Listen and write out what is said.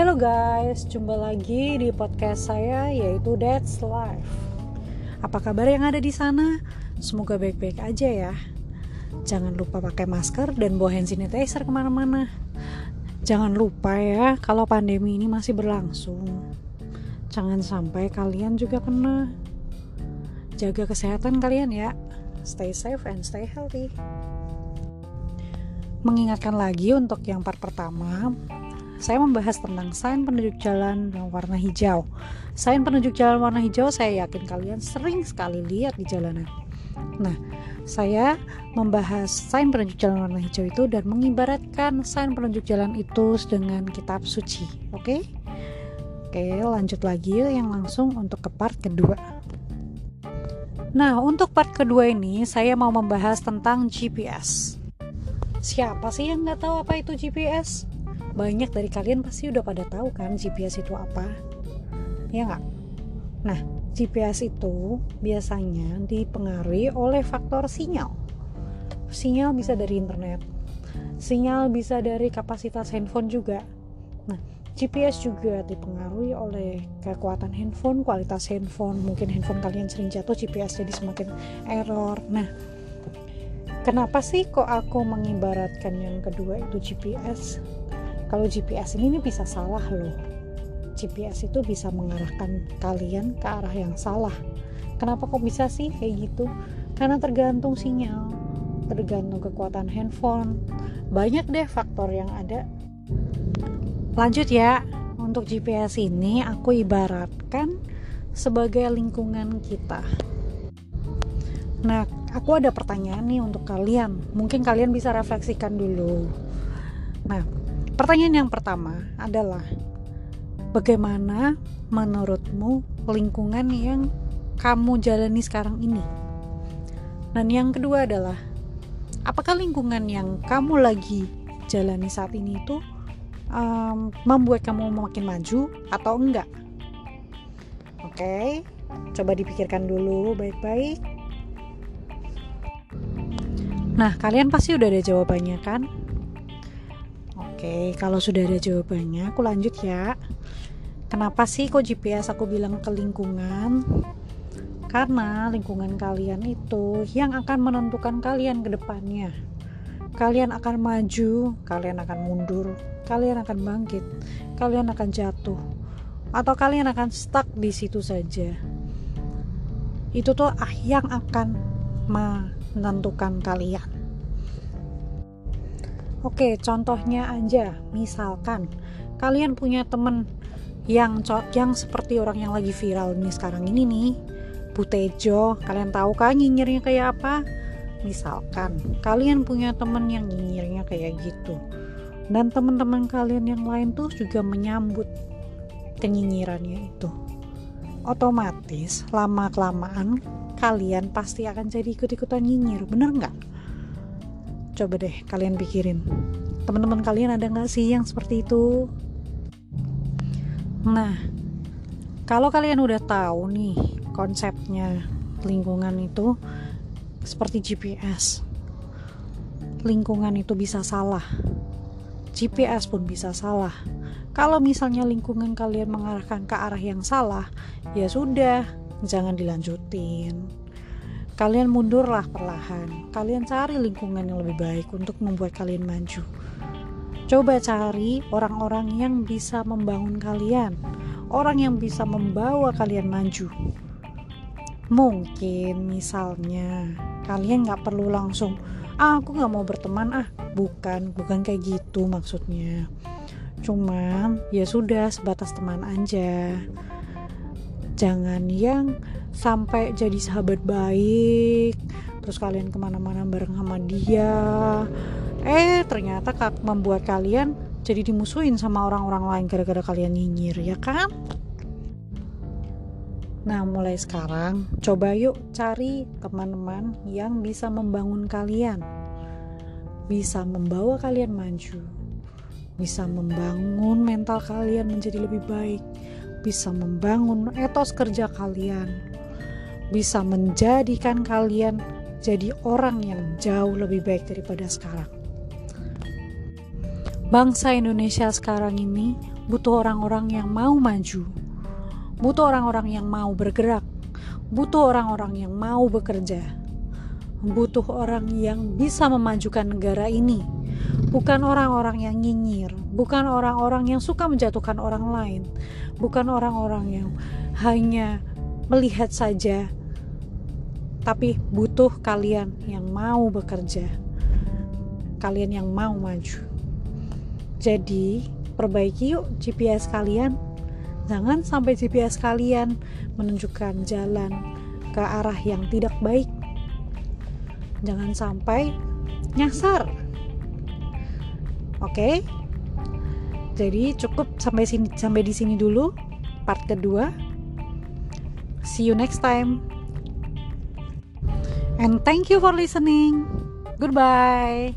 Hello guys, jumpa lagi di podcast saya yaitu That's Life. Apa kabar yang ada di sana? Semoga baik-baik aja ya. Jangan lupa pakai masker dan bawa hand sanitizer ke mana-mana. Jangan lupa ya, kalau pandemi ini masih berlangsung. Jangan sampai kalian juga kena. Jaga kesehatan kalian ya. Stay safe and stay healthy. Mengingatkan lagi untuk yang part pertama, saya membahas tentang sign penunjuk jalan yang warna hijau. Sign penunjuk jalan warna hijau saya yakin kalian sering sekali lihat di jalanan. Nah, saya membahas sign penunjuk jalan warna hijau itu dan mengibaratkan sign penunjuk jalan itu dengan kitab suci. Oke? Oke, lanjut lagi yang langsung untuk ke part kedua. Nah, untuk part kedua ini saya mau membahas tentang GPS. Siapa sih yang nggak tahu apa itu GPS? Banyak dari kalian pasti udah pada tahu kan GPS itu apa? Ya nggak? Nah, GPS itu biasanya dipengaruhi oleh faktor sinyal. Sinyal bisa dari internet, sinyal bisa dari kapasitas handphone juga. Nah, GPS juga dipengaruhi oleh kekuatan handphone, kualitas handphone. Mungkin handphone kalian sering jatuh, GPS jadi semakin error. Nah, Kenapa sih kok aku mengibaratkan yang kedua itu GPS? Kalau GPS ini, ini bisa salah loh. GPS itu bisa mengarahkan kalian ke arah yang salah. Kenapa kok bisa sih kayak gitu? Karena tergantung sinyal, tergantung kekuatan handphone. Banyak deh faktor yang ada. Lanjut ya, untuk GPS ini aku ibaratkan sebagai lingkungan kita. Nah, aku ada pertanyaan nih untuk kalian. Mungkin kalian bisa refleksikan dulu. Nah, pertanyaan yang pertama adalah bagaimana menurutmu lingkungan yang kamu jalani sekarang ini? Dan yang kedua adalah apakah lingkungan yang kamu lagi jalani saat ini itu um, membuat kamu makin maju atau enggak? Oke, coba dipikirkan dulu baik-baik. Nah, kalian pasti udah ada jawabannya kan? Oke, kalau sudah ada jawabannya, aku lanjut ya. Kenapa sih kok GPS aku bilang ke lingkungan? Karena lingkungan kalian itu yang akan menentukan kalian ke depannya. Kalian akan maju, kalian akan mundur, kalian akan bangkit, kalian akan jatuh, atau kalian akan stuck di situ saja. Itu tuh ah, yang akan menentukan kalian. Oke, contohnya aja, misalkan kalian punya temen yang yang seperti orang yang lagi viral nih sekarang ini nih, Butejo. Kalian tahu kan nyinyirnya kayak apa? Misalkan kalian punya temen yang nyinyirnya kayak gitu, dan teman-teman kalian yang lain tuh juga menyambut kenyinyirannya itu. Otomatis lama kelamaan kalian pasti akan jadi ikut-ikutan nyinyir bener nggak coba deh kalian pikirin. Teman-teman kalian ada nggak sih yang seperti itu? Nah kalau kalian udah tahu nih konsepnya lingkungan itu seperti GPS lingkungan itu bisa salah. GPS pun bisa salah. Kalau misalnya lingkungan kalian mengarahkan ke arah yang salah ya sudah jangan dilanjutin kalian mundurlah perlahan. Kalian cari lingkungan yang lebih baik untuk membuat kalian maju. Coba cari orang-orang yang bisa membangun kalian. Orang yang bisa membawa kalian maju. Mungkin misalnya kalian nggak perlu langsung ah aku nggak mau berteman. Ah bukan bukan kayak gitu maksudnya. Cuman ya sudah sebatas teman aja jangan yang sampai jadi sahabat baik terus kalian ke mana-mana bareng sama dia eh ternyata kak membuat kalian jadi dimusuhin sama orang-orang lain gara-gara kalian nyinyir ya kan Nah, mulai sekarang coba yuk cari teman-teman yang bisa membangun kalian. Bisa membawa kalian maju. Bisa membangun mental kalian menjadi lebih baik bisa membangun etos kerja kalian, bisa menjadikan kalian jadi orang yang jauh lebih baik daripada sekarang. Bangsa Indonesia sekarang ini butuh orang-orang yang mau maju, butuh orang-orang yang mau bergerak, butuh orang-orang yang mau bekerja, butuh orang yang bisa memajukan negara ini, bukan orang-orang yang nyinyir, bukan orang-orang yang suka menjatuhkan orang lain, bukan orang-orang yang hanya melihat saja, tapi butuh kalian yang mau bekerja, kalian yang mau maju. Jadi, perbaiki yuk GPS kalian. Jangan sampai GPS kalian menunjukkan jalan ke arah yang tidak baik. Jangan sampai nyasar. Oke. Jadi cukup sampai sini sampai di sini dulu part kedua. See you next time. And thank you for listening. Goodbye.